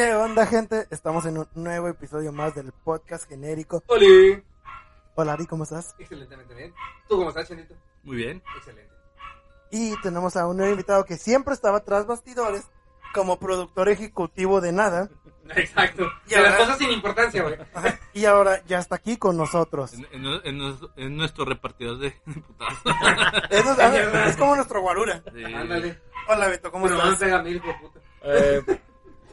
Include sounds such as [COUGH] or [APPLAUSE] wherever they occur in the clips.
¿Qué onda, gente? Estamos en un nuevo episodio más del podcast genérico. ¡Oli! Hola, Ari, ¿cómo estás? Excelentemente bien. ¿Tú cómo estás, Chanito? Muy bien. Excelente. Y tenemos a un nuevo invitado que siempre estaba tras bastidores como productor ejecutivo de nada. Exacto. Y De ahora- las cosas sin importancia, güey. Ajá, Y ahora ya está aquí con nosotros. En, en- en nos- en nuestro repartidor de [LAUGHS] putados. Es, nos- es como nuestro guarura. Sí. Ándale. Hola, Beto, ¿cómo Pero no estás? pega mil, hijo de puta. Eh,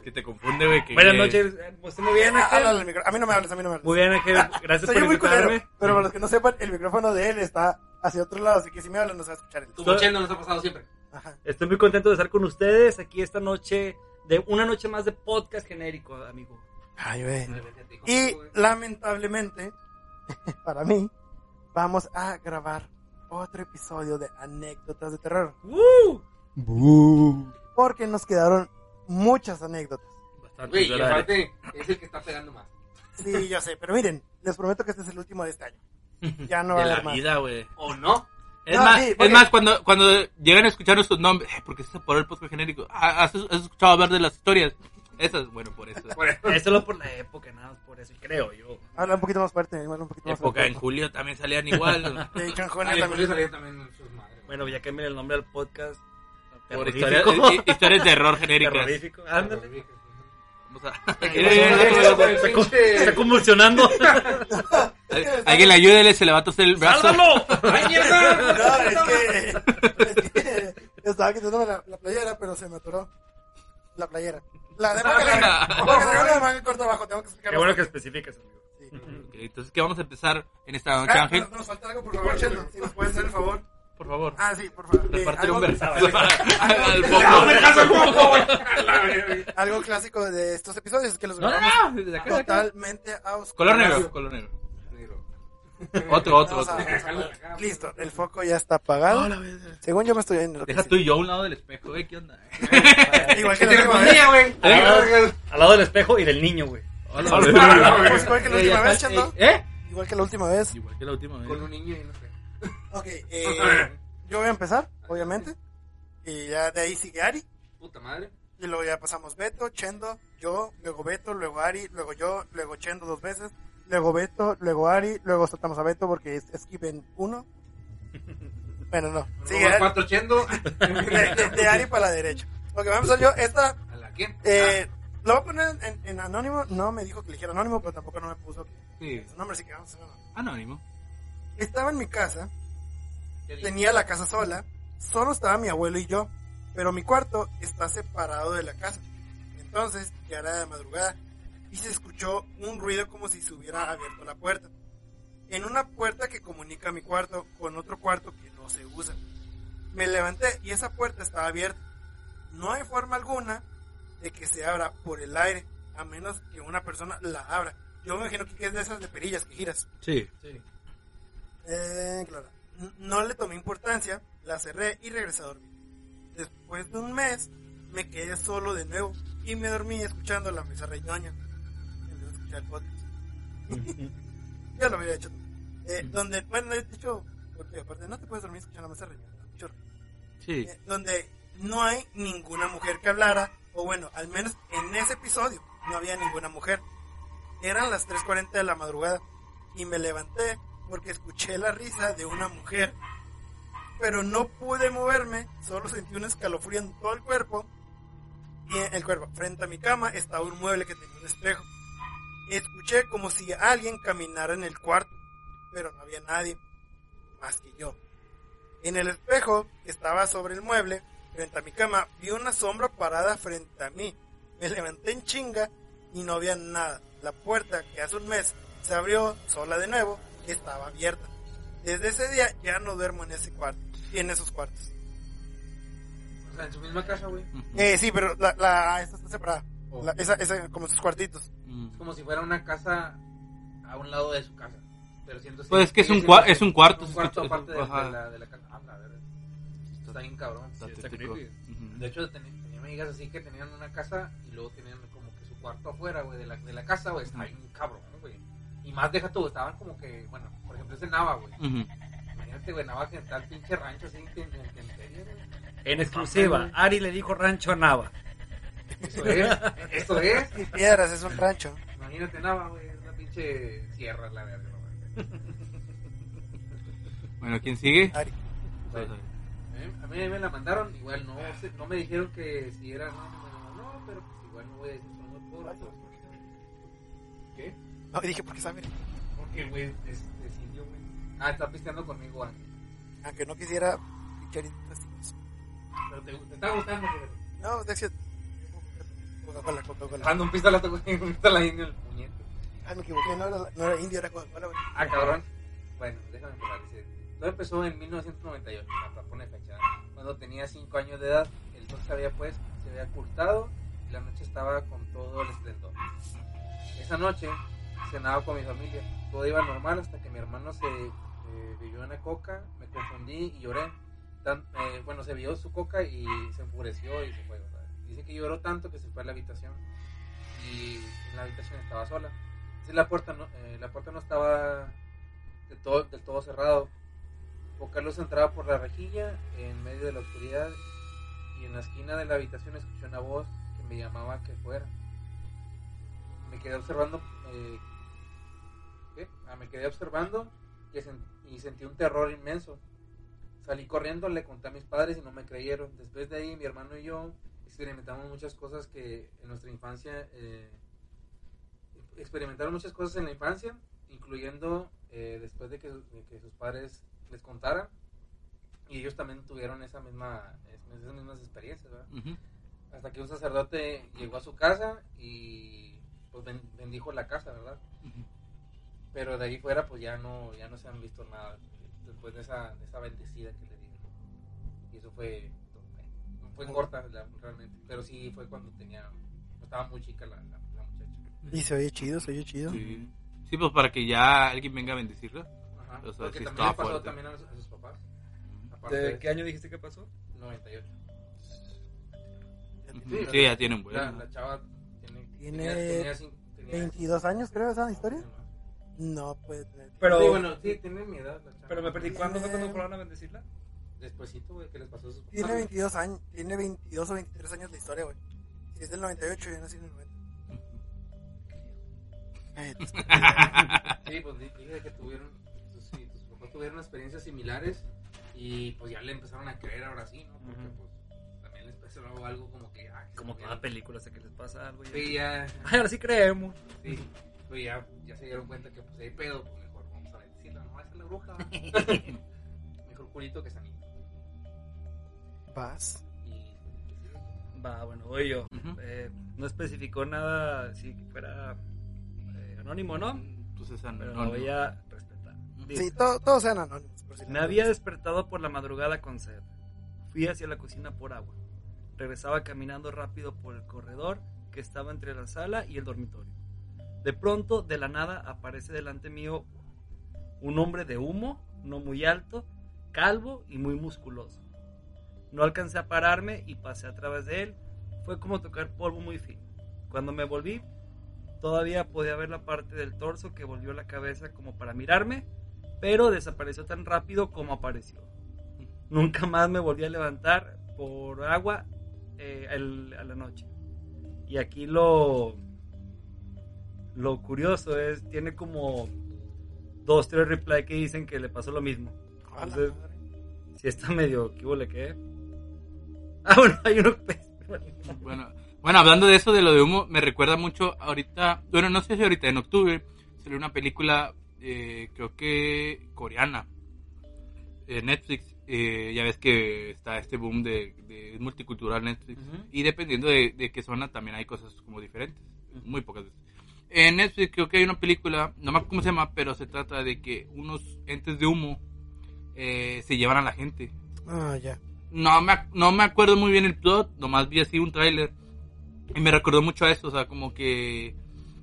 que te confunde, güey. que- buenas noches, eh, ¿usted muy bien, Ah, Ángel? A mí no me hables, a mí no me hables. Muy bien, Ángel, [LAUGHS] gracias Soy por muy culero, invitarme. pero para los que no sepan, el micrófono de él está hacia otro lado, así que si me hablan no se va a escuchar él. Tu bochendo nos ha pasado siempre. Ajá. Estoy muy contento de estar con ustedes aquí esta noche, de una noche más de podcast genérico, amigo. Ay, güey. Y lamentablemente, [LAUGHS] para mí, vamos a grabar otro episodio de anécdotas de terror. ¡Woo! Porque nos quedaron muchas anécdotas. Bastante Güey, y aparte es el que está pegando más. Sí, yo sé, pero miren, les prometo que este es el último de este año. [LAUGHS] Ya no va de a la haber más. vida, güey. ¿O no? Es, No, más, sí, es más, cuando, cuando llegan a escuchar nuestros nombres, eh, porque se por el podcast genérico. Ah, ¿Has, has escuchado hablar de las historias? Esas, bueno, por eso. Por eso. Es solo por la época, nada más por eso, creo yo. Habla un poquito más fuerte, habla un poquito más Época en fuerte. julio también salían igual. [LAUGHS] De hecho, en también. Julio salió también en sus madres. Bueno, ya cambien el nombre al podcast. Por Terrorífico. historias, [LAUGHS] hi- historias de error genéricas. Terrorífico, ándale. Vamos a- Está convulsionando. [LAUGHS] Alguien le ayúdele, se le va a toser el brazo. ¡Sálvalo! [LAUGHS] ¡Ay, mierda! No, es que, es que estaba quitándome la, la playera, pero se me atoró. La playera. La de manga corta abajo, tengo que explicar. Qué bueno que especificas, amigo. Ok, entonces, ¿qué vamos a empezar en esta noche, Ah, Ángel? nos, nos falta algo, por favor, Chendo. Si nos puedes hacer el favor. Por favor. Ah, sí, por favor. Eh, Repártele un algo- versazo [LAUGHS] al ¡No me poco. caso el poco, güey! Algo clásico de estos episodios es que los No, no, no. acá, acá. totalmente a oscuras. Color negro, color negro. Otro, otro, otro. Listo, el foco ya está apagado. Según yo me estoy viendo. Deja tú y yo a un lado del espejo, güey, ¿qué onda? [LAUGHS] Igual ¿Qué que te la última vez. respondía, güey? Al lado, Verga. al lado del espejo y del niño, güey. Hola, Hola, güey. Pues igual que la Eh, última vez. ¿Eh? Igual que la última vez. Igual que la última vez. Con un niño y no sé. Ok, eh, [LAUGHS] yo voy a empezar, obviamente. Y ya de ahí sigue Ari. Puta madre. Y luego ya pasamos Beto, Chendo, yo, luego Beto, luego Ari, luego yo, luego Chendo dos veces, luego Beto, luego Ari, luego soltamos a Beto porque es skip en uno. [LAUGHS] Bueno, no. Sigue Ari. cuatro chendo. [LAUGHS] de, de- de Ari para la derecha. Ok, vamos a empezar yo. Esta, ¿A la quién? eh, lo voy a poner en, en anónimo. No me dijo que eligiera anónimo, pero tampoco no me puso Sí, su nombre, así que vamos a hacer anónimo. Estaba en mi casa, tenía la casa sola, solo estaba mi abuelo y yo, pero mi cuarto está separado de la casa. Entonces, ya era de madrugada y se escuchó un ruido como si se hubiera abierto la puerta. En una puerta que comunica mi cuarto con otro cuarto que no se usa. Me levanté y esa puerta estaba abierta. No hay forma alguna de que se abra por el aire, a menos que una persona la abra. Yo me imagino que es de esas de perillas que giras. Sí. Sí. Eh, claro. No le tomé importancia, la cerré y regresé a dormir. Después de un mes, me quedé solo de nuevo y me dormí escuchando la mesa reñoña. En vez de escuchar el podcast. [LAUGHS] ya lo había hecho. Eh, donde, bueno, de hecho, porque aparte no te puedes dormir escuchando la mesa reñoña. mucho. Sí. Eh, donde no hay ninguna mujer que hablara, o bueno, al menos en ese episodio no había ninguna mujer. Eran las 3.40 de la madrugada y me levanté porque escuché la risa de una mujer. Pero no pude moverme, solo sentí un escalofrío en todo el cuerpo. Y en el cuerpo, frente a mi cama, estaba un mueble que tenía un espejo. Escuché como si alguien caminara en el cuarto, pero no había nadie más que yo. En el espejo que estaba sobre el mueble, frente a mi cama, vi una sombra parada frente a mí. Me levanté en chinga y no había nada. La puerta, que hace un mes se abrió sola de nuevo, estaba abierta. Desde ese día ya no duermo en ese cuarto, y en esos cuartos. O sea, en su misma casa, güey. Eh, sí, pero la, la esta está separada. Oh. La- esa, esa, como sus cuartitos. Mm. Es como si fuera una casa a un lado de su casa. Pero siento Pues es que es un cua- es un cuarto, Un cuarto aparte de, de la, de la casa. Ah, la verdad. Está bien cabrón. Está Sí, está creepy. Ujú. De hecho, tenía, tenía amigas así que tenían una casa y luego tenían como que su cuarto afuera, güey, de la, de la casa, güey. Está bien cabrón, güey. Y más deja tú, estaban como que, bueno, por ejemplo, ese Nava, güey. Imagínate, güey, Nava que está el pinche rancho así, que en, en, en güey. Exclusiva, Ari le dijo rancho a Nava. Eso es, eso es. [LAUGHS] Y piedras, es un rancho. Imagínate Nava, güey, es una pinche sierra la verga, no mames. [LAUGHS] Bueno, ¿quién sigue? Ari. Pues, Eh, A mí me la mandaron, igual no, sé- no me dijeron que si era no, no, no, pero pues igual no voy a decir por ¿Qué? No, dije, ¿por qué sabe? Porque güey indio, güey. Ah, está pisteando conmigo, Ángel. Aunque no quisiera pinchar intestinos. Pero te, te está gustando, güey. No, de hecho, Coca-Cola, Coca-Cola. Cuando un pistola tocó un [LAUGHS] pistola indio en el puñete. Ah, me equivoqué, no era, no era indio, era Coca-Cola. güey. Ah, cabrón. Bueno, déjame empezar. Dice, todo empezó en 1998, hasta pone fecha. Cuando tenía 5 años de edad, el sol se había pues, se había ocultado y la noche estaba con todo el esplendor. Esa noche cenaba con mi familia. Todo iba normal hasta que mi hermano se eh, una coca, me confundí y lloré. Eh, bueno, se vio su coca y se enfureció y se fue. ¿verdad? Dice que lloró tanto que se fue a la habitación y en la habitación estaba sola. Dice, la puerta no, eh, la puerta no estaba del todo, del todo cerrado. Poca luz entraba por la rejilla en medio de la oscuridad y en la esquina de la habitación escuché una voz que me llamaba que fuera. Me quedé observando, eh, ¿qué? Ah, me quedé observando y, sen- y sentí un terror inmenso. Salí corriendo, le conté a mis padres y no me creyeron. Después de ahí mi hermano y yo experimentamos muchas cosas que en nuestra infancia eh, experimentaron muchas cosas en la infancia, incluyendo eh, después de que, de que sus padres les contaran y ellos también tuvieron esa misma es- esas mismas experiencias, ¿verdad? Hasta que un sacerdote llegó a su casa y pues ben- bendijo la casa, ¿verdad? Pero de ahí fuera pues ya no ya no se han visto nada después de esa, de esa bendecida que le dieron. Y eso fue no fue corta la- realmente, pero sí fue cuando tenía estaba muy chica la, la, la muchacha. Y se oye chido, se oye chido. Sí. Sí, pues para que ya alguien venga a bendecirla. Ajá. O sea, Porque sí también le pasó fuerte. también a, a sus papás. Aparte ¿De de qué año dijiste que pasó? 98. Ujú. Sí, ya tienen buen. La, la chava tiene, tenía, tenía tenía 22 años, creo, esa historia. Sí, No puede tener. Pero, bueno, sí, tiene mi edad la chava. pero me perdí. ¿Cuándo fue cuando fueron a bendecirla? Despuésito, güey, ¿qué les pasó a sus papás? Tiene 22 años, tiene 22 o 23 años de historia, güey. Si es del 98, yo nací en el 90. Ay, pues, Sí, pues di- dije que tuvieron, tus, sí, tus papás tuvieron experiencias similares y pues ya le empezaron a creer ahora sí, ¿no? Porque pues algo como que... Ah, que Como toda película, sé que les pasa algo. y- Sí, ya, Ay, ahora sí creemos. sí, pues ya, ya se dieron cuenta que pues hay pedo, pues mejor vamos a decirlo, no, esa es la bruja. [LAUGHS] mejor culito que sanito. Vas. Y Va, bueno, voy yo. Eh, no especificó nada si fuera eh, anónimo, ¿no? Entonces, Pero no, lo voy a respetar. Dice, Sí, todo- todos sean anónimos. por si no Me había despertado por la madrugada con sed. Fui hacia la cocina por agua. Regresaba caminando rápido por el corredor que estaba entre la sala y el dormitorio. De pronto, de la nada, aparece delante mío un hombre de humo, no muy alto, calvo y muy musculoso. No alcancé a pararme y pasé a través de él. Fue como tocar polvo muy fino. Cuando me volví, todavía podía ver la parte del torso que volvió la cabeza como para mirarme, pero desapareció tan rápido como apareció. Nunca más me volví a levantar por agua eh, el- a la noche. Y aquí lo, lo curioso es, tiene como dos, tres replay que dicen que le pasó lo mismo. Entonces, si está [LAUGHS] medio, ¿qué huele qué? Ah, bueno, hay uno Bueno, bueno, hablando de eso, de lo de humo, me recuerda mucho ahorita, bueno, no sé si ahorita, en octubre salió una película, eh, creo que coreana, eh, Netflix, eh, ya ves que está este boom de, de multicultural Netflix, Ujú. y dependiendo de, de qué zona también hay cosas como diferentes, muy pocas veces. En Netflix creo que hay una película, no me acuerdo cómo se llama, pero se trata de que unos entes de humo eh, se llevan a la gente. Ah, ya. No me, no me acuerdo muy bien el plot, nomás vi así un tráiler y me recordó mucho a eso, o sea, como que...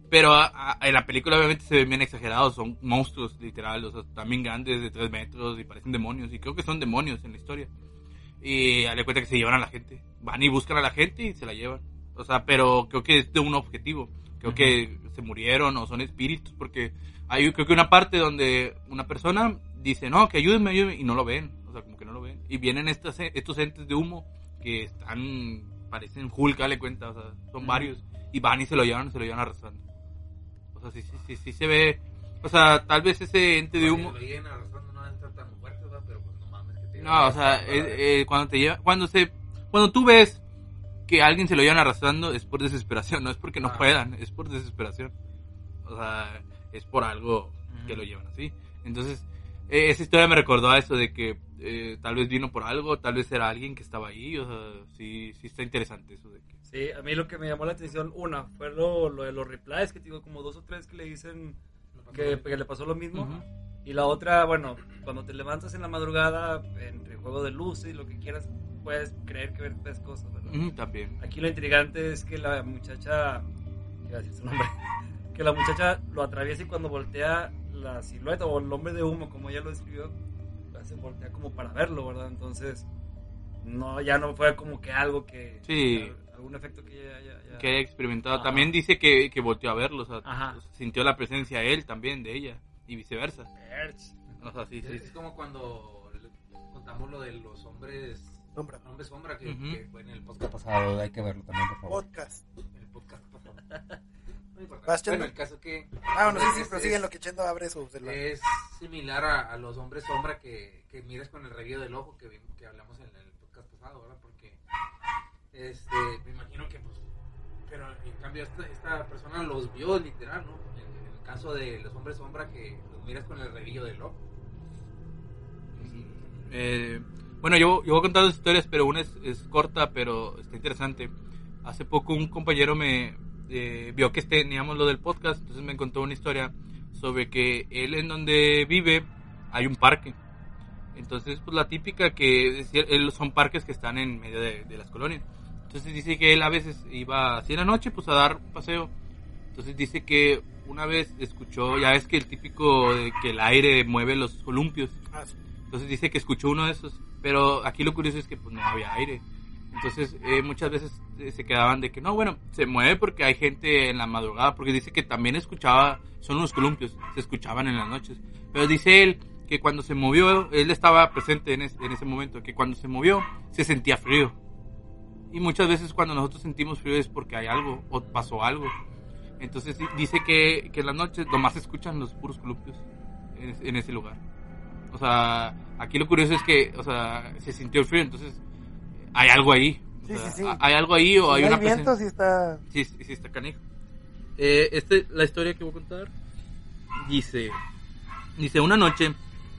Pero a- a- en la película obviamente se ven bien exagerados, son monstruos literal, o sea, también grandes de 3 metros y parecen demonios, y creo que son demonios en la historia. Y le cuenta que se llevan a la gente, van y buscan a la gente y se la llevan. O sea, pero creo que es de un objetivo, creo que se murieron o son espíritus, porque hay creo que una parte donde una persona dice, no, que ayúdenme, ayúdenme, y no lo ven, o sea, como que no lo ven. Y vienen estas, estos entes de humo que están parecen Hulk, le cuenta, o sea, son varios. Y van y se lo llevan, se lo llevan arrastrando. Sea, sí, sí, sí, sí se ve. O sea, tal vez ese ente de humo. Pues no o sea, eh, eh, cuando te lleva, cuando se, cuando tú ves que a alguien se lo llevan arrastrando es por desesperación, no es porque no Ah. puedan, es por desesperación. O sea, es por algo que lo llevan así. Entonces, eh, esa historia me recordó a eso de que eh, tal vez vino por algo, tal vez era alguien que estaba ahí, o sea, sí, sí está interesante eso de que... Sí, a mí lo que me llamó la atención, una, fue lo, lo de los replies, que digo como dos o tres que le dicen que, que le pasó lo mismo. Ujú. Y la otra, bueno, cuando te levantas en la madrugada, entre juego de luces y lo que quieras, puedes creer que ves cosas, ¿verdad? Ujú, también. Aquí lo intrigante es que la muchacha, iba a decir su nombre, [LAUGHS] que la muchacha lo atraviesa y cuando voltea la silueta o el hombre de humo, como ella lo describió, se voltea como para verlo, ¿verdad? Entonces, no, ya no fue como que algo que... Sí. Algún efecto que ya... ya, ya- Que haya experimentado. Ajá. También dice que, que volteó a verlo, o sea, Ajá. sintió la presencia él también de ella y viceversa. O sea, sí, sí, Es como cuando le- contamos lo de los hombres Sombra. hombres sombra que, Ujú. que fue en el podcast pasado. Hay que verlo también, por favor. Podcast. En el podcast. [LAUGHS] No importa. Vas. Bueno, el caso que Ah, bueno, sí, sí, Es- pero siguen es- lo que Chendo abre su celular. es similar a, a los hombres sombra que, que miras con el revío del ojo que, que hablamos en el podcast pasado, ¿verdad? Porque este, me imagino que pues pero en cambio esta, esta persona los vio literal, ¿no? En, el caso de los hombres sombra que los miras con el revío del ojo. Eh, bueno, yo, yo voy a contar dos historias, pero una es, corta, pero está interesante. Hace poco un compañero me eh, vio que teníamos lo del podcast, entonces me contó una historia sobre que él en donde vive hay un parque. Entonces, pues la típica que él- son parques que están en medio de las colonias. Entonces dice que él a veces iba así en la noche, pues a dar un paseo. Entonces dice que una vez escuchó, ya ves que el típico de que el aire mueve los columpios. Ah. Entonces dice que escuchó uno de esos, pero aquí lo curioso es que pues no había aire. Entonces eh, muchas veces eh, se quedaban de que no, bueno, se mueve porque hay gente en la madrugada, porque dice que también escuchaba, son unos columpios, se escuchaban en las noches. Pero dice él que cuando se movió, él estaba presente en, es- en ese momento, que cuando se movió se sentía frío. Y muchas veces cuando nosotros sentimos frío es porque hay algo o pasó algo. Entonces di- dice que, que en las noches nomás se escuchan los puros columpios en, en ese lugar. O sea, aquí lo curioso es que, o sea, se sintió el frío, entonces hay algo ahí. O Sí, sea, sí, sí. ha- Hay algo ahí o Si hay no una hay viento, sí está... Sí, sí, sí, está canijo. Eh, este, la historia que voy a contar dice, dice, una noche,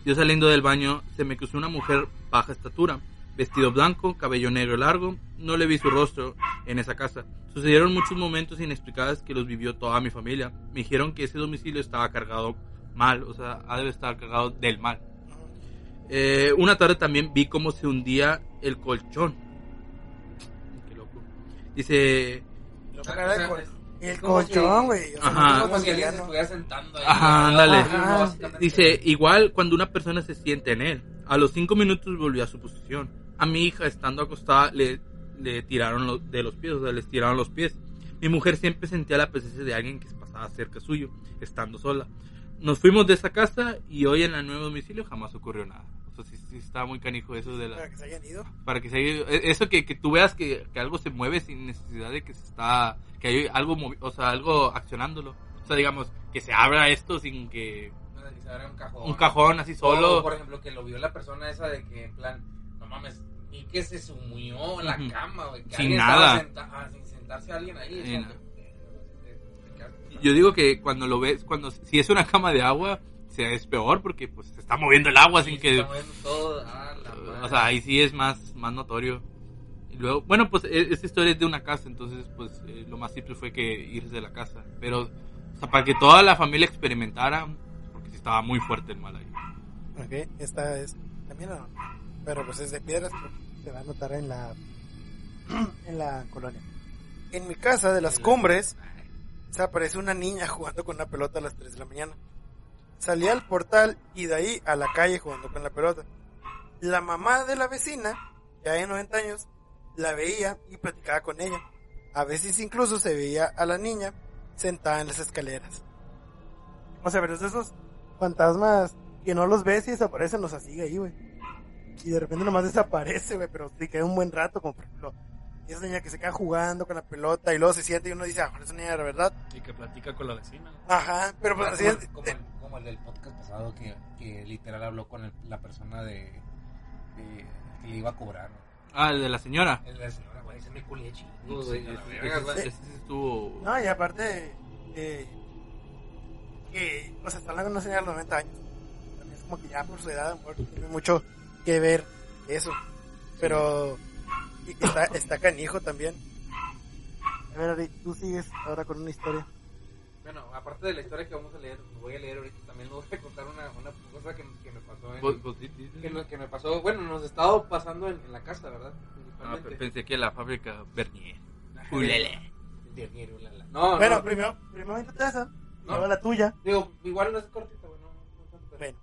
yo saliendo del baño, se me cruzó una mujer baja estatura, vestido blanco, cabello negro largo, no le vi su rostro en esa casa. Sucedieron muchos momentos inexplicables que los vivió toda mi familia. Me dijeron que ese domicilio estaba cargado mal, o sea, ha de estar cargado del mal. Eh, una tarde también vi cómo se hundía el colchón. Qué loco. Dice, Lo el colchón, güey. O sea, Ajá. no como como si alguien se italiano. estuviera sentando ahí. Ajá, ándale. Ajá. Dice, igual cuando una persona se siente en él. A los cinco minutos volvió a su posición. A mi hija, estando acostada, le, le tiraron lo- de los pies, o sea, les tiraron los pies. Mi mujer siempre sentía la presencia de alguien que pasaba cerca suyo, estando sola. Nos fuimos de esa casa y hoy en el nuevo domicilio jamás ocurrió nada. O sea, sí, sí está muy canijo eso de la... Para que se hayan ido. Para que se haya- e- Eso que, que tú veas que, que algo se mueve sin necesidad de que se está... Que hay algo, movi- o sea, algo accionándolo. O sea, digamos, que se abra esto sin que... No se abre un cajón. Un cajón así solo... O, por ejemplo, que lo vio la persona esa de que, en plan, no mames, vi que se sumió en la cama, güey. Que Sin nada. senta- ah, sin sentarse alguien ahí. Yo digo que cuando lo ves, cuando si es una cama de agua, se es peor porque pues se está moviendo el agua Sí, sin se que... está moviendo todo. Ah, la. O sea, ahí sí es más, más notorio. Y luego, bueno, pues e- esta historia es de una casa, entonces pues eh, lo más simple fue que irse de la casa. Pero, o sea, para que toda la familia experimentara, porque sí estaba muy fuerte el mal ahí. Ok, esta es... También no. Pero pues es de piedras, pero se va a notar en la... [CLEARS THROAT] en la colonia. En mi casa de las cumbres se aparece una niña jugando con una pelota a las 3 de la mañana. Salí al portal y de ahí a la calle jugando con la pelota. La mamá de la vecina, ya de 90 años, la veía y platicaba con ella. A veces incluso se veía a la niña sentada en las escaleras. O sea, pero es de esos fantasmas que no los ves y desaparecen, los sigue ahí, güey. Y de repente nomás desaparece, güey, pero sí queda un buen rato, como por ejemplo, esa niña que se queda jugando con la pelota y luego se siente y uno dice, ah, esa niña era verdad. Y que platica con la vecina. Ajá, pero pues como, así es. como el, como el del podcast pasado que, que literal habló con el- la persona de, de- que le iba a cobrar. ¿no? Ah, el de la señora. El de la señora, güey, se me chingo, güey. estuvo. No, y aparte, eh, que, o sea, está hablando de una señora de 90 años. También es como que ya por su edad, a lo mejor tiene mucho que ver eso. Pero, está, está canijo también. A ver, Ari, tú sigues ahora con una historia. Bueno, aparte de la historia que vamos a leer, voy a leer ahorita también, les voy a contar una, una cosa que, que me pasó en, Pues- pues sí, sí, sí. que, no- que me pasó, bueno, nos estaba pasando en, en la casa, ¿verdad? Ah, pensé que la fábrica Bernier. [LAUGHS] Ulele. Bernier, ulala. No, bueno, no, primero, primero tu esa, No. la tuya. digo, igual no es cortita, güey, no, pero- Bueno,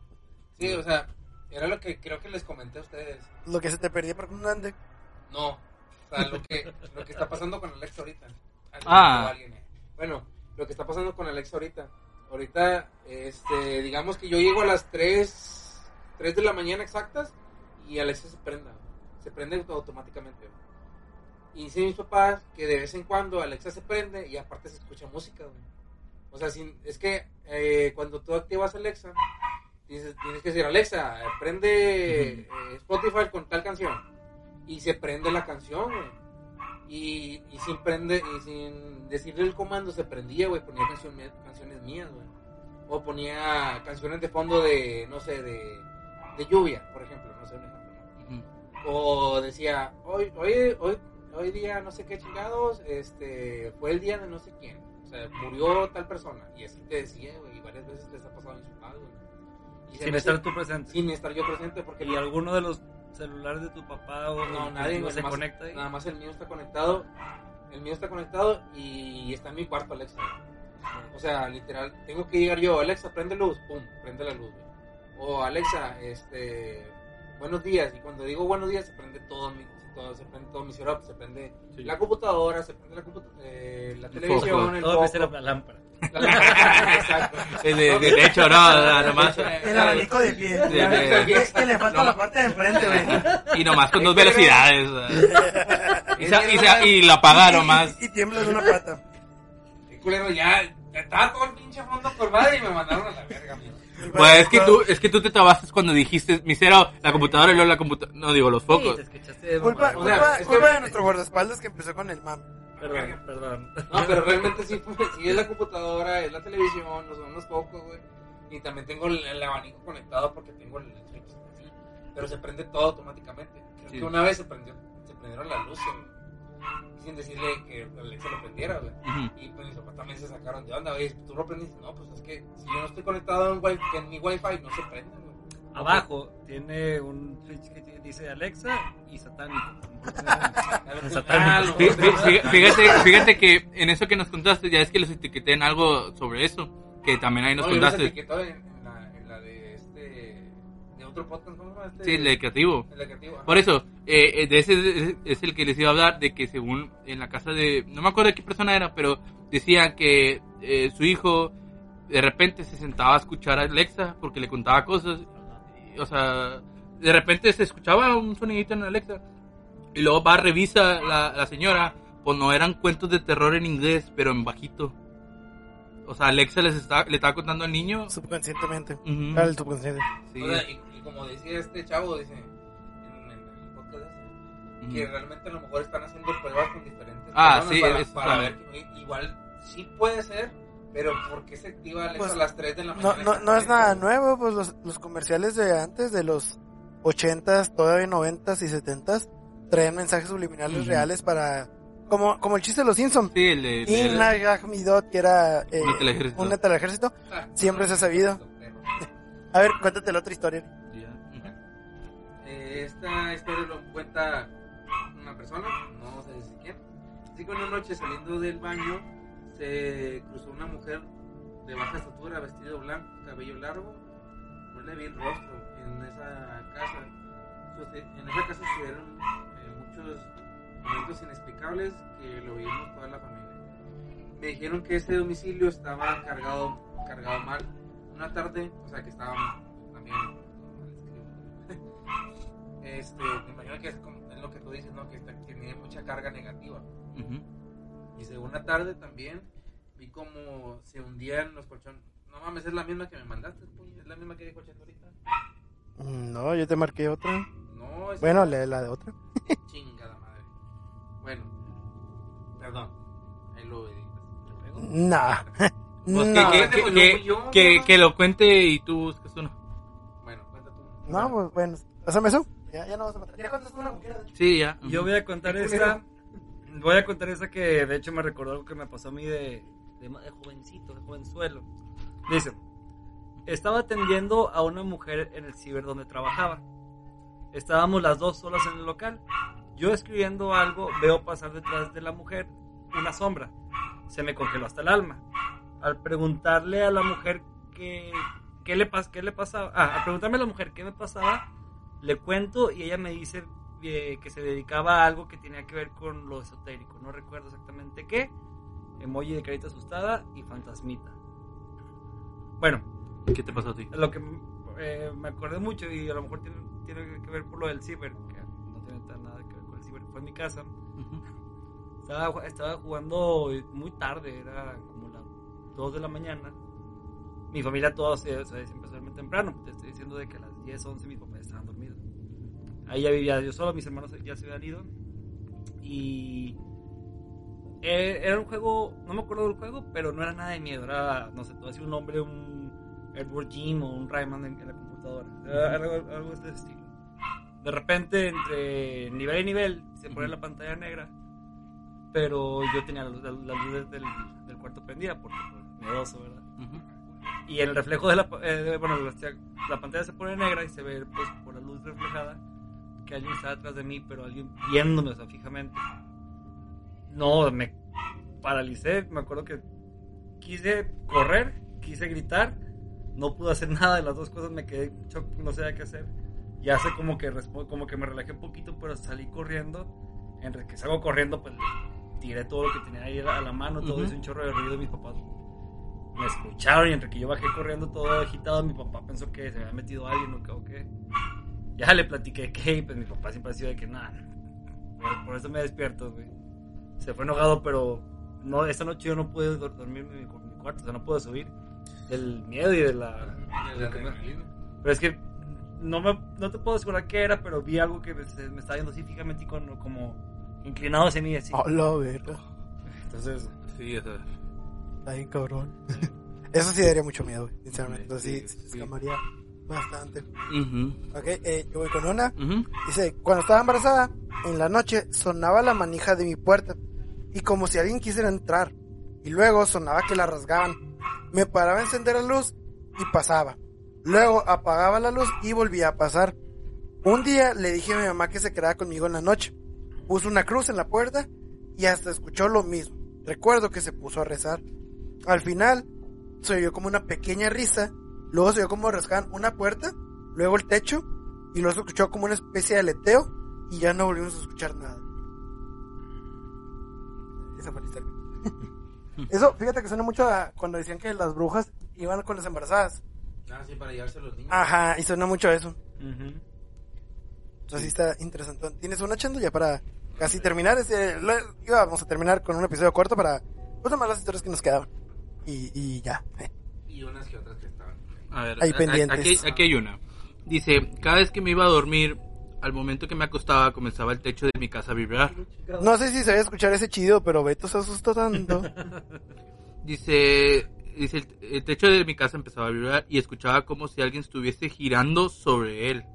Sí, o sea, era lo que creo que les comenté a ustedes. lo que se te perdió por un ande. No, o sea, lo que, lo que está pasando con Alexa ahorita. Ah. alguien, eh. Bueno, lo que está pasando con Alexa ahorita. Ahorita, este, digamos que yo llego a las 3, 3 de la mañana exactas y Alexa se prenda. Se prende automáticamente. Y dicen mis papás que de vez en cuando Alexa se prende y aparte se escucha música. güey. O sea, sin- es que eh, cuando tú activas Alexa, dices- tienes que decir, Alexa, prende eh, Spotify con tal canción. Y se prende la canción, güey. Y, y sin prende, y sin decirle el comando se prendía, güey, ponía canciones mías, güey. O ponía canciones de fondo de, no sé, de, de lluvia, por ejemplo, no sé, un ejemplo. O decía, hoy, hoy, hoy, hoy día no sé qué chingados, este, fue el día de no sé quién. O sea, murió tal persona. Y así te decía, güey, y varias veces les ha pasado en su padre, güey. Y Sin estar tú presente. sin estar yo presente porque ¿Y alguno de los celulares de tu papá o no, nadie se más- conecta ahí? Nada más el mío está conectado. El mío está conectado y está en mi cuarto, Alexa. O sea, literal, tengo que llegar yo, Alexa, prende luz, pum, prende la luz. O Alexa, este, buenos días. Y cuando digo buenos días, se prende todo mi, todo, se prende todo mi setup, se prende Sí. la computadora, se prende la, computa- eh, la El televisión, el Todo la, la lámpara. La lámpara, [LAUGHS] Exacto. Eh, De, de, de hecho, no, nomás. El abanico de pie. De- de- Es que le falta la parte de enfrente, güey. Y nomás con dos velocidades. [LAUGHS] Y, la apagaron más. Y, y tiembla de una pata. El culero ya, estaba todo el pinche fondo por madre y me mandaron a la verga, amigo. Pues es que tú, es que tú te trabaste cuando dijiste, misero, la computadora y luego la computadora. No digo los focos. Sí, te Culpa, mamá. O sea, culpa, es que- culpa de nuestro guardaespaldas que empezó con el mame. Perdón, perdón. No, pero realmente sí, sí es la computadora, es la televisión, no son los focos, güey. Y también tengo el, el abanico conectado porque tengo el así. Pero se prende todo automáticamente. Creo Sí. que una vez se prendió, se prendieron las luces, güey. Sin decirle que Alexa lo prendiera, güey. Y pues mis papás también se sacaron de onda, güey. Tú lo prendiste, no, pues es que si yo no estoy conectado en, wi en mi wifi, no se prende, güey. Abajo tiene un switch que dice Alexa y satánico. [LAUGHS] Lo- Fí- fí- Fíjate, fíjate que en eso que nos contaste, ya es que los etiqueté en algo sobre eso, que también ahí nos No, yo los contaste. Otro podcast, ¿cómo se llama? Este, Sí, el de creativo. el de creativo, ajá. Por eso, eh, eh, de ese es- el que les iba a hablar, de que según en la casa de, no me acuerdo de qué persona era, pero decían que eh, su hijo de repente se sentaba a escuchar a Alexa porque le contaba cosas, y, o sea, de repente se escuchaba un sonidito en Alexa y luego va, revisa la, la señora, pues no eran cuentos de terror en inglés, pero en bajito. O sea, Alexa les está, le estaba contando al niño. Subconscientemente. Ujú. Para el subconsciente. Sí. O sea, como decía este chavo, dice en, en el podcast ese, que realmente a lo mejor están haciendo pruebas con diferentes Ah, sí, para, ver que igual sí puede ser, pero ¿por qué se activa Alexa Pues, a las 3 de la No, mañana? no, no es nada nuevo, pues los, los comerciales de antes, de los 80s, todavía 90s y 70s, traían mensajes subliminales reales para... Como, como el chiste de los Simpsons. Sí, el de... Inagagmidot, que era eh, Un. Ah, Siempre se ha sabido. pero- A ver, cuéntate la otra historia. Esta historia lo cuenta una persona, no vamos a decir quién. Así que una noche saliendo del baño se cruzó una mujer de baja estatura, vestido blanco, cabello largo. No le vi el rostro en esa casa. En esa casa sucedieron eh, muchos momentos inexplicables que lo vimos toda la familia. Me dijeron que ese domicilio estaba cargado, cargado mal. Una tarde, o sea que estaba también. [LAUGHS] Este, me imagino que es como en lo que tú dices, ¿no? Que, está- que tiene mucha carga negativa. Ujú. Y según una tarde también vi como se hundían los colchones. No mames, es la misma que me mandaste, es la misma que dijo Cheto ahorita. No, yo te marqué otra. No, es Bueno, lee la de otra. [LAUGHS] chingada madre. Bueno, perdón. Ahí lo editas. [LAUGHS] Nah. Pues no. que, que, Pues no que, yo, que- ¿no? que lo cuente y tú buscas uno. Bueno, cuenta tú. No, pues bueno. Pásame eso. Ya, ya no vas a matar. Ya contas una como quieras, de hecho. Sí, ya. Yo voy a contar esta. Voy a contar esta que de hecho me recordó algo que me pasó a mí de, de, de jovencito, de jovenzuelo. Dice: Estaba atendiendo a una mujer en el ciber donde trabajaba. Estábamos las dos solas en el local. Yo escribiendo algo, veo pasar detrás de la mujer una sombra. Se me congeló hasta el alma. Al preguntarle a la mujer qué, qué, le, pas, qué le pasaba, ah, al preguntarme a la mujer qué me pasaba, le cuento y ella me dice eh, que se dedicaba a algo que tenía que ver con lo esotérico. No recuerdo exactamente qué. Emoji de carita asustada y fantasmita. Bueno, ¿Qué te pasó a ti? lo que eh, me acordé mucho y a lo mejor tiene, tiene que ver por lo del ciber, que no tiene nada que ver con el ciber. Fue en mi casa. Estaba, estaba jugando muy tarde, era como las 2 de la mañana. Mi familia todos se, se siempre se duermen temprano. Te estoy diciendo de que a las 10, 11 mis papás estaban dormidos. Ahí ya vivía yo solo, mis hermanos ya se habían ido. Y eh, era un juego, no me acuerdo del juego, pero no era nada de miedo. Era, no sé, tú hacías un nombre, un Edward Jim o un Rayman en, en la computadora. Era algo, algo de ese estilo. De repente, entre nivel y nivel, se pone la pantalla negra. Pero yo tenía la luz, la, la luz del, del cuarto prendida, porque pues, miedoso, ¿verdad? Ujú. Y el reflejo de la, eh, bueno, la, la pantalla se pone negra y se ve pues, por la luz reflejada que alguien está detrás de mí, pero alguien viéndome, o sea, fijamente. No, me paralicé, me acuerdo que quise correr, quise gritar, no pude hacer [LAUGHS] nada de las dos cosas, me quedé shock, no sabía qué hacer. Y hace como que, como que me relajé un poquito, pero salí corriendo. En que salgo corriendo, pues tiré todo lo que tenía ahí a la mano, todo Ujú. hizo un chorro de ruido y mis papás me escucharon y entre que yo bajé corriendo todo agitado, mi papá pensó que se había metido alguien o qué, o qué. Ya le platiqué que, y pues mi papá siempre ha sido de que nada, por, por eso me despierto, güey. Se fue enojado, pero no, esa noche yo no pude dor- dormir en mi, cu- mi cuarto, o sea, no pude subir del miedo y de la... De la adrenalina. Pero es que no, me, no te puedo asegurar qué era, pero vi algo que me, me estaba viendo así fijamente y con, como inclinado hacia mí, así. Hola, verga. Entonces, Sí, o sea, Está bien cabrón. [LAUGHS] Eso sí daría mucho miedo, sinceramente. Entonces sí, sí. escamaría bastante. ujú, Ok, eh, yo voy con una. ujú. Dice, cuando estaba embarazada, en la noche sonaba la manija de mi puerta y como si alguien quisiera entrar. Y luego sonaba que la rasgaban. Me paraba a encender la luz y pasaba. Luego apagaba la luz y volvía a pasar. Un día le dije a mi mamá que se quedara conmigo en la noche. Puso una cruz en la puerta y hasta escuchó lo mismo. Recuerdo que se puso a rezar. Al final se oyó como una pequeña risa. Luego se oyó como rasgaban una puerta, luego el techo y luego se escuchó como una especie de aleteo y ya no volvimos a escuchar nada. Esa fue la historia. [LAUGHS] Eso, fíjate que suena mucho a cuando decían que las brujas iban con las embarazadas. Ah, sí, para llevarse a los niños. Ajá, y suena mucho a eso. ujú. Entonces sí está interesante. ¿Tienes una chendo ya para casi terminar? Este, lo- íbamos a terminar con un episodio corto para pues nomás las historias que nos quedaban. Y, y ya. eh. Y unas que otras que estaban. A ver, Hay pendientes. Aquí, aquí hay una. Dice, cada vez que me iba a dormir, al momento que me acostaba, comenzaba el techo de mi casa a vibrar. No sé si se va a escuchar ese chido, pero Beto se asustó tanto. [LAUGHS] Dice, dice el, el techo de mi casa empezaba a vibrar y escuchaba como si alguien estuviese girando sobre él.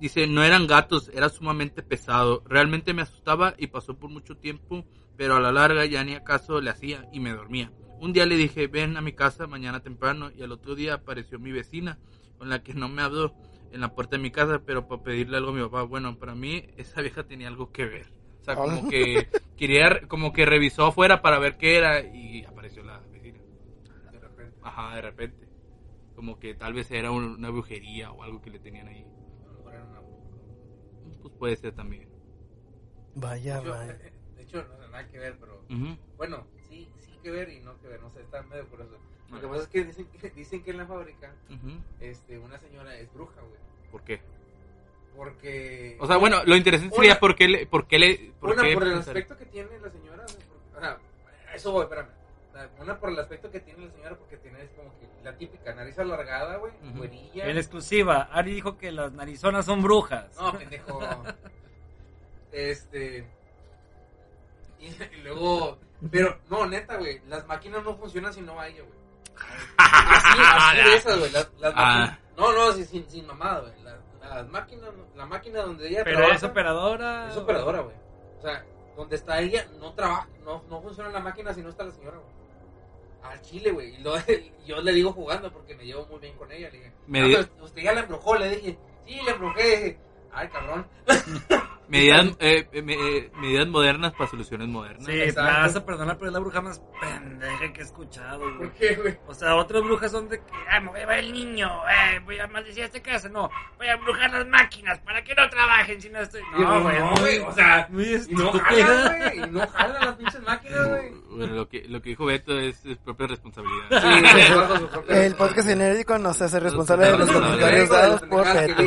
Dice, no eran gatos, era sumamente pesado. Realmente me asustaba y pasó por mucho tiempo, pero a la larga ya ni acaso le hacía y me dormía. Un día le dije, ven a mi casa mañana temprano y al otro día apareció mi vecina, con la que no me habló en la puerta de mi casa, pero para pedirle algo a mi papá. Bueno, para mí esa vieja tenía algo que ver. O sea, como que quería, como que revisó afuera para ver qué era y apareció la vecina. De repente. Ajá, de repente. Como que tal vez era un- una brujería o algo que le tenían ahí. Pues puede ser también. Vaya, De hecho, vaya. de hecho, no tiene nada que ver, pero bueno, que ver y no que ver, no sé, está medio curioso. Lo que pasa es que dicen que, dicen que en la fábrica, este, una señora es bruja, güey. ¿Por qué? Porque. O sea, bueno, lo interesante Una- sería por qué le... Por qué le por una qué por el aspecto que tiene la señora. o sea, eso voy, espérame. O sea, una por el aspecto que tiene la señora, porque tiene es como que la típica nariz alargada, güey, Ujú. güerilla. En exclusiva, Ari dijo que las narizonas son brujas. No, pendejo. [LAUGHS] Este. Y, [LAUGHS] y luego. Pero, no, neta, güey. Las máquinas no funcionan si no va ella, güey. Así, así de esas, güey. Las, las Ah. máquinas- No, no, sin, sin, sin mamada, güey. Las, las máquinas, la máquina donde ella Pero trabaja. es operadora. Es operadora, güey. O sea, donde está ella, no trabaja, no, no funciona la máquina si no está la señora, güey. Al chile, güey. Y lo- [LAUGHS] yo le digo jugando porque me llevo muy bien con ella. Le dije, Me "Ah, di- pues, usted ya la embrujó, le dije. Sí, la embrujé. Dije, Ay, cabrón. [LAUGHS] Medidas, eh, eh, me- eh, medidas modernas para soluciones modernas. Sí, me Exacto. vas a perdonar, pero es la bruja más pendeja que he escuchado, güey. ¿Por qué, güey? O sea, otras brujas son de que, ah, me voy a llevar el niño, eh, voy a maldecir a esta casa. No, voy a embrujar las máquinas para que no trabajen si no estoy. No, güey, no, güey, o sea, muy Y no jalan, güey. Y no jalan las pinches máquinas, güey. Bueno, lo que, lo que dijo Beto es, es propia responsabilidad. Sí, El podcast genérico no se hace responsable de los No, no, no, comentarios dados por Beto.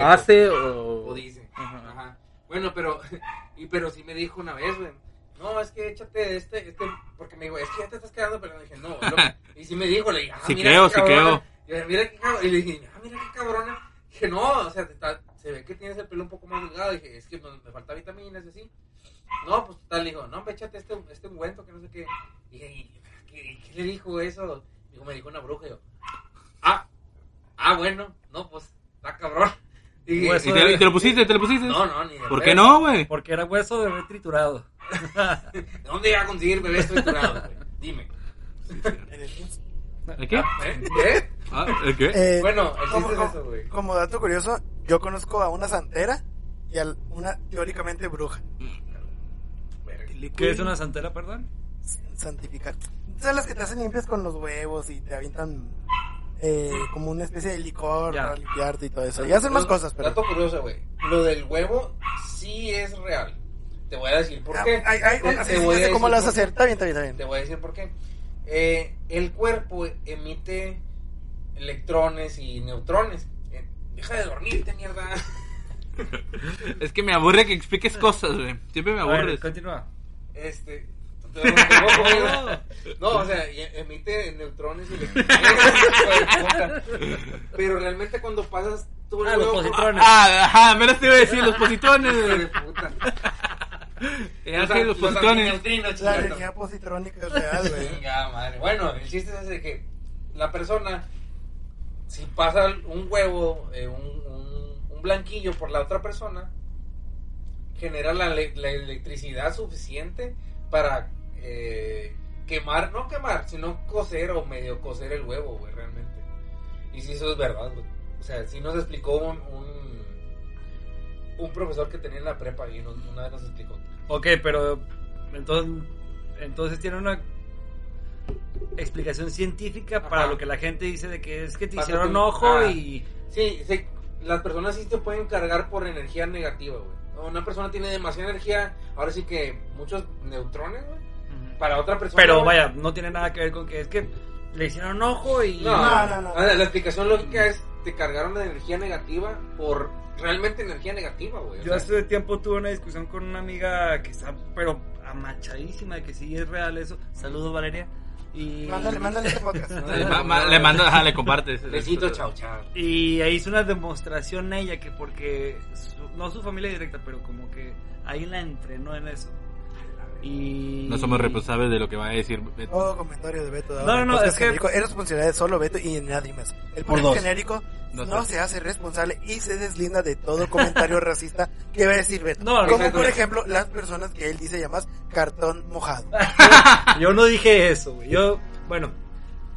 ¿Hace o o...? dice. Ajá. Ajá. Bueno, pero, [LAUGHS] y, pero sí me dijo una vez, güey. No, es que échate este, este, porque me dijo, es que ya te estás quedando, pero dije, no, loco. Y sí me dijo, le dije, ah, Sí mira creo, qué sí cabrona. Y le dije, mira qué cabrona. Y le dije, ah, mira qué cabrona. Dije, no, o sea, está- se ve que tienes el pelo un poco más delgado. Dije, es que me falta vitaminas y así. No, pues total, dijo, no, me échate este, este ungüento que no sé qué. Dije, ¿y qué, qué le dijo eso? Dijo, me dijo una bruja. Y yo, ah, ah, bueno, no, pues, está cabrón. ¿Y te, y te lo pusiste? ¿Te lo pusiste? no, no, ni de ¿Por qué no, güey? Porque era hueso de bebé triturado. [LAUGHS] ¿De dónde iba a conseguir bebés triturados, güey? Dime. En el Teams. ¿El qué? ¿Eh? ¿Qué? Ah, ¿El qué? Eh, Bueno, el como, es eso, güey. como dato curioso, yo conozco a una santera y a una teóricamente bruja. ¿Qué es una santera, perdón? Santificar. Son las que te hacen limpias con los huevos y te avientan eh, como una especie de licor Ya. para limpiarte y todo eso. Y hacen más cosas, pero. Dato curioso, güey. Lo del huevo sí es real. Te voy a decir por Ah, qué. Hay, hay Te- voy a cómo decir lo vas a por qué. hacer. Está bien, está bien, está bien. Te voy a decir por qué. Eh, el cuerpo emite electrones y neutrones. Eh, deja de dormirte, mierda. [LAUGHS] Es que me aburre que expliques cosas, güey. Siempre me A ver, aburres. continúa. Este. [LAUGHS] No, o sea, emite neutrones y electrones. [LAUGHS] Pero realmente cuando pasas tú el Ah, los positrones. Ah, ajá, me las te iba a decir, los [LAUGHS] güey. puta. Ángel, los antineutrinos, La energía positrónica es real, güey. Venga, madre. Bueno, el chiste es ese de que la persona, si pasa un huevo, eh, un, un- un blanquillo por la otra persona, genera la, le- la electricidad suficiente para eh, quemar, no quemar, sino cocer o medio cocer el huevo, güey, realmente. Y si eso es verdad, güey. O sea, sí nos explicó un, un, un profesor que tenía en la prepa y nos- una vez nos explicó. Ok, pero entonces, entonces tiene una explicación científica para lo que la gente dice de que es que te hicieron ojo ah. y... Sí, sí, las personas sí te pueden cargar por energía negativa, güey. Una persona tiene demasiada energía, ahora sí que muchos neutrones, güey. Para otra persona. Pero vaya, no tiene nada que ver con que es que le hicieron ojo y... No, No, no, no. La explicación lógica es te cargaron de energía negativa por realmente energía negativa, güey. O Yo sea, hace tiempo tuve una discusión con una amiga que está, pero amachadísima de que sí es real eso. Saludos, Valeria. Y, Mándale, mándale este podcast. [LAUGHS] Le, ma- ma- le mando, ajá, le compartes. Besito, chao, chao. y ahí hizo una demostración ella que porque, su- no su familia directa, pero como que ahí la entrenó en eso. Y... No somos responsables de lo que va a decir Beto. Todo comentario de Beto. No, no, no, es que- genérico es responsabilidad de solo Beto y nadie más. El dos. genérico No se hace responsable y se deslinda de todo comentario [LAUGHS] racista que va a decir Beto. No, Como por ejemplo las personas que él dice llamas cartón mojado. [LAUGHS] Yo no dije eso, güey. Yo, bueno,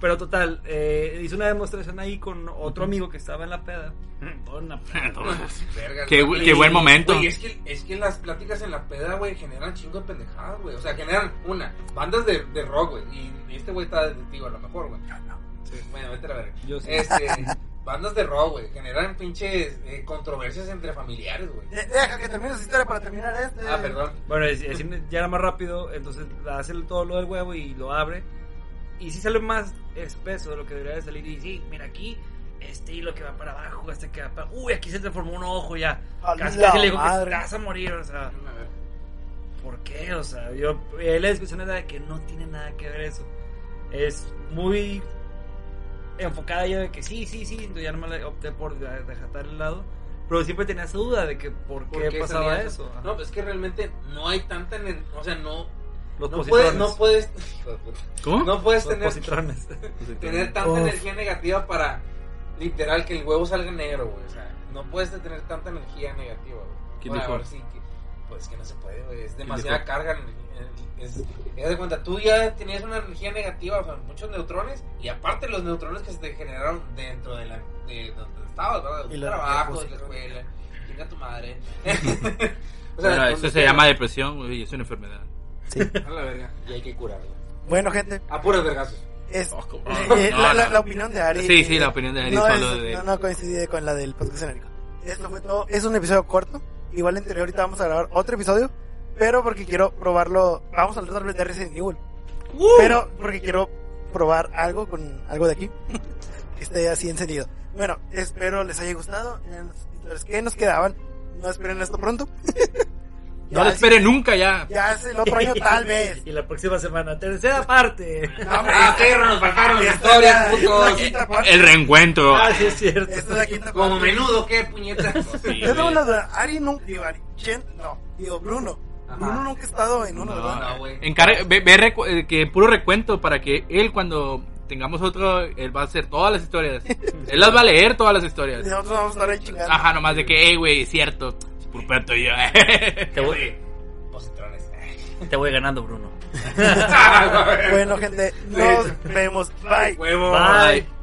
pero total, eh, hice una demostración ahí con otro amigo que estaba en la peda. Toda [LAUGHS] una peda. Qué güey. qué buen momento. Güey, es que, es que las pláticas en la peda, güey, generan chingo de pendejadas, güey. O sea, generan, una, bandas de, de rock, güey. Y, y este güey está detectivo a lo mejor, güey. Bueno, vete a verga. Yo sí. Este, [LAUGHS] bandas de rock, güey. Generan pinches eh, controversias entre familiares, güey. De- Deja que termine su historia para terminar este. Ah, perdón. Bueno, es- es- ya era más rápido, entonces hace todo lo del huevo y lo abre. Y sí sale más espeso de lo que debería de salir. Y sí, mira aquí, este hilo que va para abajo, este que va para. Uy, aquí se transformó un ojo ya. A Casi, le digo que te vas a morir, o sea. ¿Por qué? O sea, yo. eh, La discusión era de que no tiene nada que ver eso. Es muy enfocada yo de que sí, sí, sí. Entonces ya no me la opté por de- dejar el lado. Pero siempre tenía esa duda de que por qué, ¿Por qué pasaba eso. No, pues es que realmente no hay tanta. O sea, no. Los No positrones. puedes, no puedes. ¿Cómo? No puedes Los tener, positrones. [LAUGHS] tener tanta energía negativa para literal que el huevo salga negro, güey. O sea, no puedes tener tanta energía negativa, güey. ¿Quién Bueno, dijo? ahora sí que- pues que no se puede, güey. Es demasiada carga. Es, es de cuenta, tú ya tenías una energía negativa, o sea, muchos neutrones, y aparte los neutrones que se te generaron dentro de la de donde estabas, ¿verdad? De tu la trabajo, de la escuela, [LAUGHS] chinga tu madre. [LAUGHS] o Bueno, donde eso se llama depresión, güey, y es una enfermedad. Sí. A la verga, y hay que curarla. Bueno, gente, A puros vergazos. es, Oh, eh, [LAUGHS] No, no, la, la- la opinión de Ari. Sí, sí, la opinión de Ari no, solo es- de- no, no coincide con la del podcast genérico. Esto fue todo. Es un episodio corto. Igual en teoría ahorita vamos a grabar otro episodio. Pero porque quiero probarlo. Vamos a hablar tal vez de Resident Evil. Pero porque quiero probar algo con algo de aquí. [LAUGHS] que esté así encendido. Bueno, espero les haya gustado. Los que nos quedaban. No esperen esto pronto. [LAUGHS] No lo espere nunca ya. Ya es el otro año tal vez. [LAUGHS] Y la próxima semana, tercera parte. No, hombre, Ah, perro, nos faltaron historias, es putos. El reencuentro. Ah, sí, es cierto. Esta es la quinta Como parte. menudo, qué puñetas. [LAUGHS] Sí, güey. una duda. Ari nunca. Digo, Ari. Chen, no. Digo, Bruno. Ajá. Bruno nunca ha estado en uno, No, ¿verdad? No, güey. Encarga- ve, ve recu- eh, que puro recuento para que él cuando tengamos otro, él va a hacer todas las historias. [LAUGHS] él las va a leer todas las Y historias. nosotros vamos a estar ahí chingando. Ajá, nomás de que, hey, güey, es cierto. Por peto yo. Te voy, Positrones. te voy ganando, Bruno. [LAUGHS] Bueno, gente, nos vemos. Bye. Bye.